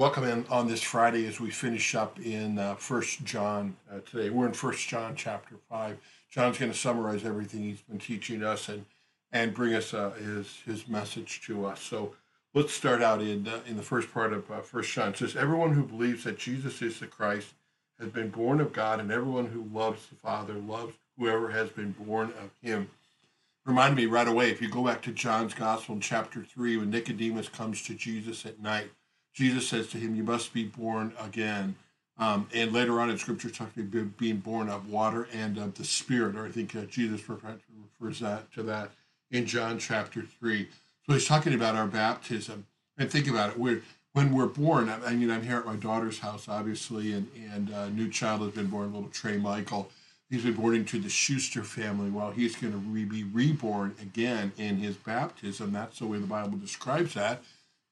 Welcome in on this Friday as we finish up in uh, First John uh, today. We're in First John chapter five. John's going to summarize everything he's been teaching us and and bring us uh, his his message to us. So let's start out in uh, in the first part of uh, First John. It says, "Everyone who believes that Jesus is the Christ has been born of God, and everyone who loves the Father loves whoever has been born of Him." Remind me right away if you go back to John's Gospel in chapter three when Nicodemus comes to Jesus at night Jesus says to him, You must be born again. Um, and later on in Scripture, talks about being born of water and of the Spirit, or I think uh, Jesus refers that to that in John chapter 3. So he's talking about our baptism. And think about it. We're, when we're born, I mean, I'm here at my daughter's house, obviously, and, and a new child has been born, little Trey Michael. He's been born into the Schuster family. Well, he's going to be reborn again in his baptism. That's the way the Bible describes that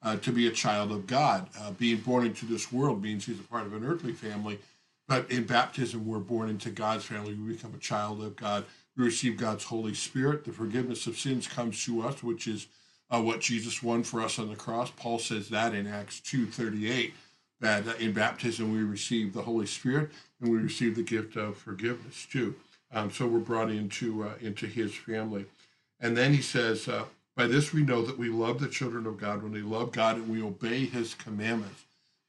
uh, to be a child of God. Uh, being born into this world means he's a part of an earthly family, but in baptism, we're born into God's family. We become a child of God. We receive God's Holy Spirit. The forgiveness of sins comes to us, which is uh, what Jesus won for us on the cross. Paul says that in Acts 2.38, that uh, in baptism we receive the Holy Spirit and we receive the gift of forgiveness too. Um, so we're brought into uh, into his family. And then he says, uh, by this we know that we love the children of God when we love God and we obey his commandments.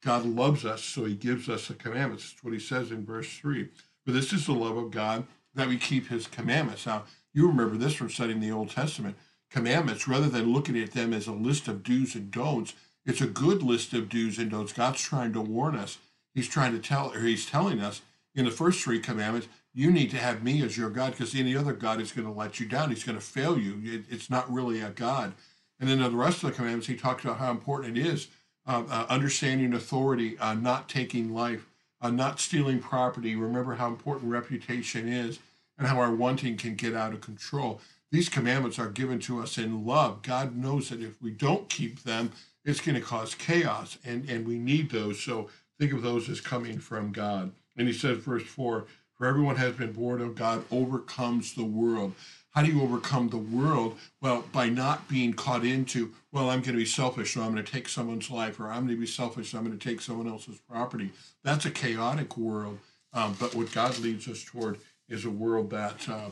God loves us, so he gives us the commandments. That's what he says in verse 3. For this is the love of God that we keep his commandments. Now, you remember this from studying the Old Testament. Commandments, rather than looking at them as a list of do's and don'ts, it's a good list of do's and don'ts. God's trying to warn us. He's trying to tell, or he's telling us in the first three commandments, you need to have me as your God because any other God is going to let you down. He's going to fail you. It, it's not really a God. And then the rest of the commandments, he talks about how important it is uh, uh, understanding authority, uh, not taking life, uh, not stealing property. Remember how important reputation is and how our wanting can get out of control. These commandments are given to us in love. God knows that if we don't keep them, it's going to cause chaos, and, and we need those. So think of those as coming from God. And he says, verse 4 for everyone has been born of God overcomes the world. How do you overcome the world? Well, by not being caught into, well, I'm going to be selfish, so I'm going to take someone's life, or I'm going to be selfish, so I'm going to take someone else's property. That's a chaotic world. Um, but what God leads us toward is a world that uh,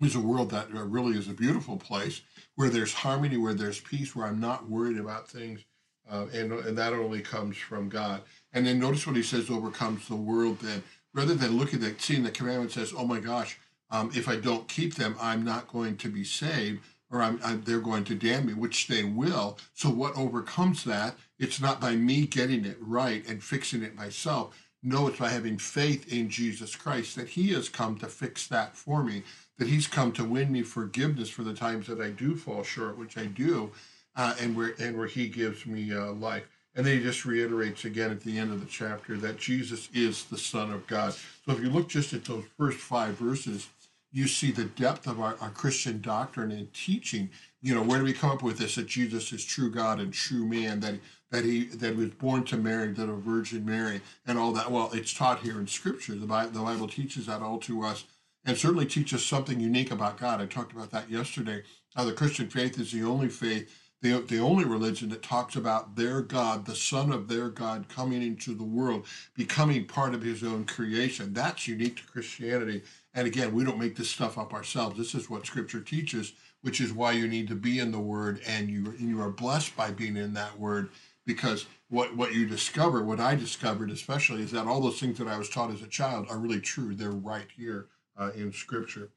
is a world that uh, really is a beautiful place where there's harmony, where there's peace, where I'm not worried about things. Uh, and, and that only comes from God. And then notice what he says overcomes the world then rather than looking at seeing the commandment says, oh my gosh, um, if I don't keep them, I'm not going to be saved, or I'm, I'm, they're going to damn me, which they will. So what overcomes that? It's not by me getting it right and fixing it myself. No, it's by having faith in Jesus Christ that He has come to fix that for me, that He's come to win me forgiveness for the times that I do fall short, which I do, uh, and where and where He gives me uh, life. And then he just reiterates again at the end of the chapter that Jesus is the Son of God. So if you look just at those first five verses, you see the depth of our, our Christian doctrine and teaching. You know, where do we come up with this that Jesus is true God and true man, that that he that he was born to Mary, that a Virgin Mary, and all that? Well, it's taught here in Scripture. The Bible, the Bible teaches that all to us, and certainly teaches something unique about God. I talked about that yesterday. How the Christian faith is the only faith the, the only religion that talks about their God, the Son of their God, coming into the world, becoming part of his own creation. That's unique to Christianity. And again, we don't make this stuff up ourselves. This is what Scripture teaches, which is why you need to be in the Word, and you and you are blessed by being in that Word, because what what you discover, what I discovered especially, is that all those things that I was taught as a child are really true. They're right here uh, in Scripture.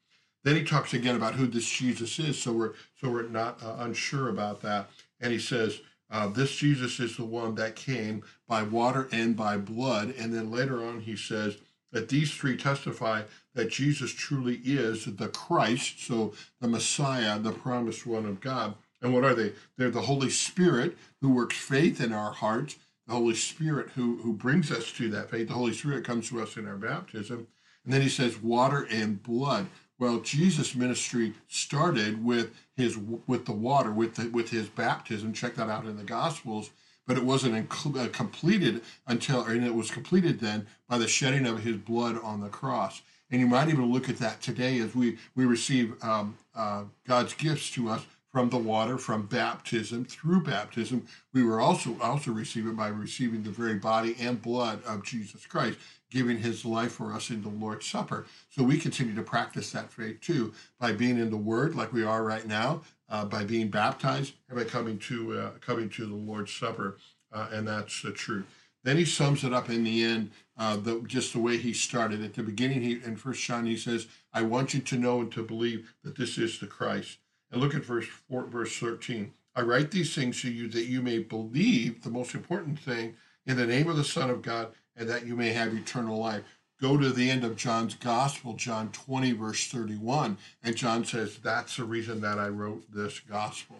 Then he talks again about who this Jesus is, so we're so we're not uh, unsure about that. And he says, uh, "This Jesus is the one that came by water and by blood." And then later on, he says that these three testify that Jesus truly is the Christ, so the Messiah, the promised one of God. And what are they? They're the Holy Spirit who works faith in our hearts. The Holy Spirit who who brings us to that faith. The Holy Spirit comes to us in our baptism. And then he says water and blood. Well, Jesus' ministry started with his with the water, with the, with his baptism. Check that out in the Gospels. But it wasn't uh, completed until, and it was completed then by the shedding of his blood on the cross. And you might even look at that today as we we receive um, uh, God's gifts to us from the water, from baptism, through baptism, we were also also receive it by receiving the very body and blood of Jesus Christ, giving his life for us in the Lord's Supper. So we continue to practice that faith too by being in the Word, like we are right now, uh, by being baptized, and by coming to uh, coming to the Lord's Supper, uh, and that's the truth. Then he sums it up in the end, uh, the, just the way he started. At the beginning, he in First John, he says, "I want you to know and to believe that this is the Christ." And look at verse four, verse thirteen. I write these things to you that you may believe the most important thing in the name of the Son of God, and that you may have eternal life. Go to the end of John's Gospel, John 20, verse 31, and John says, That's the reason that I wrote this Gospel.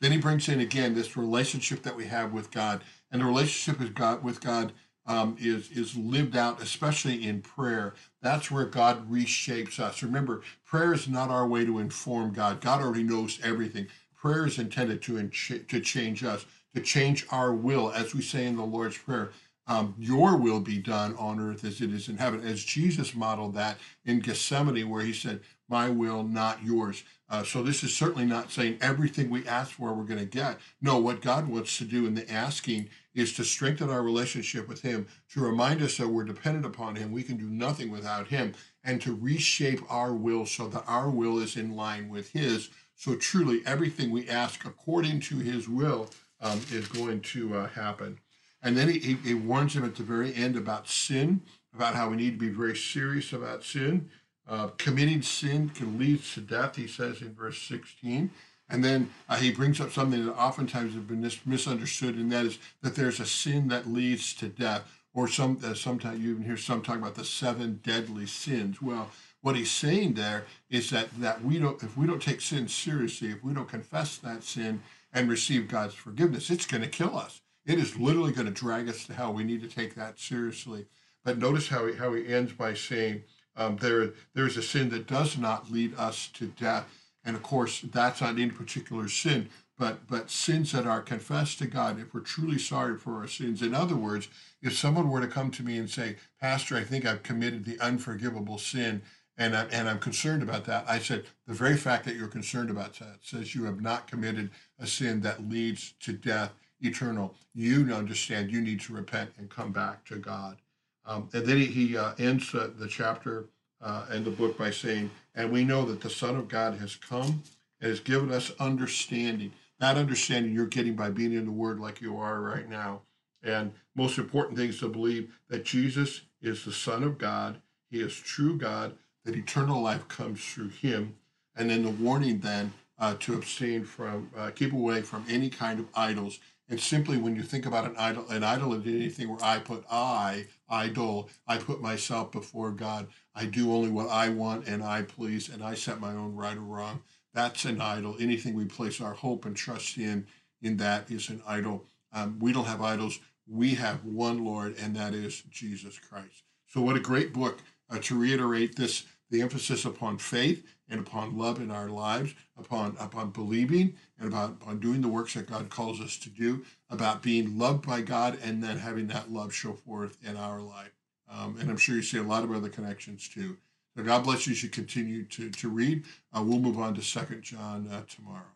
Then he brings in again this relationship that we have with God. And the relationship with God, with God um, is, is lived out, especially in prayer. That's where God reshapes us. Remember, prayer is not our way to inform God. God already knows everything. Prayer is intended to, to change us, to change our will, as we say in the Lord's Prayer um, your will be done on earth as it is in heaven, as Jesus modeled that in Gethsemane, where he said, My will, not yours. Uh, so this is certainly not saying everything we ask for we're going to get. No, what God wants to do in the asking is to strengthen our relationship with Him, to remind us that we're dependent upon Him, we can do nothing without Him, and to reshape our will so that our will is in line with His. So truly, everything we ask according to His will um, is going to uh, happen. And then he, he, he warns him at the very end about sin, about how we need to be very serious about sin. Uh, committing sin can lead to death, he says in verse 16. And then uh, he brings up something that oftentimes has been misunderstood, and that is that there's a sin that leads to death. Or some uh, sometimes you even hear some talk about the seven deadly sins. Well, what he's saying there is that that we don't if we don't take sin seriously, if we don't confess that sin and receive God's forgiveness, it's going to kill us. It is literally going to drag us to hell. We need to take that seriously. But notice how he, how he ends by saying, um, there, there is a sin that does not lead us to death. And of course, that's not any particular sin, but, but sins that are confessed to God if we're truly sorry for our sins. In other words, if someone were to come to me and say, Pastor, I think I've committed the unforgivable sin, and, I, and I'm concerned about that, I said, the very fact that you're concerned about that says you have not committed a sin that leads to death eternal. You understand you need to repent and come back to God. Um, and then he, he uh, ends uh, the chapter uh, and the book by saying, And we know that the Son of God has come and has given us understanding. That understanding you're getting by being in the Word like you are right now. And most important thing is to believe that Jesus is the Son of God. He is true God, that eternal life comes through him. And then the warning then uh, to abstain from, uh, keep away from any kind of idols and simply when you think about an idol, an idol is anything where I put I, idol, I put myself before God. I do only what I want and I please, and I set my own right or wrong. That's an idol. Anything we place our hope and trust in, in that is an idol. Um, we don't have idols. We have one Lord, and that is Jesus Christ. So, what a great book uh, to reiterate this the emphasis upon faith and upon love in our lives, upon upon believing and about upon doing the works that God calls us to do, about being loved by God, and then having that love show forth in our life. Um, and I'm sure you see a lot of other connections too. So God bless you. You should continue to to read. Uh, we'll move on to Second John uh, tomorrow.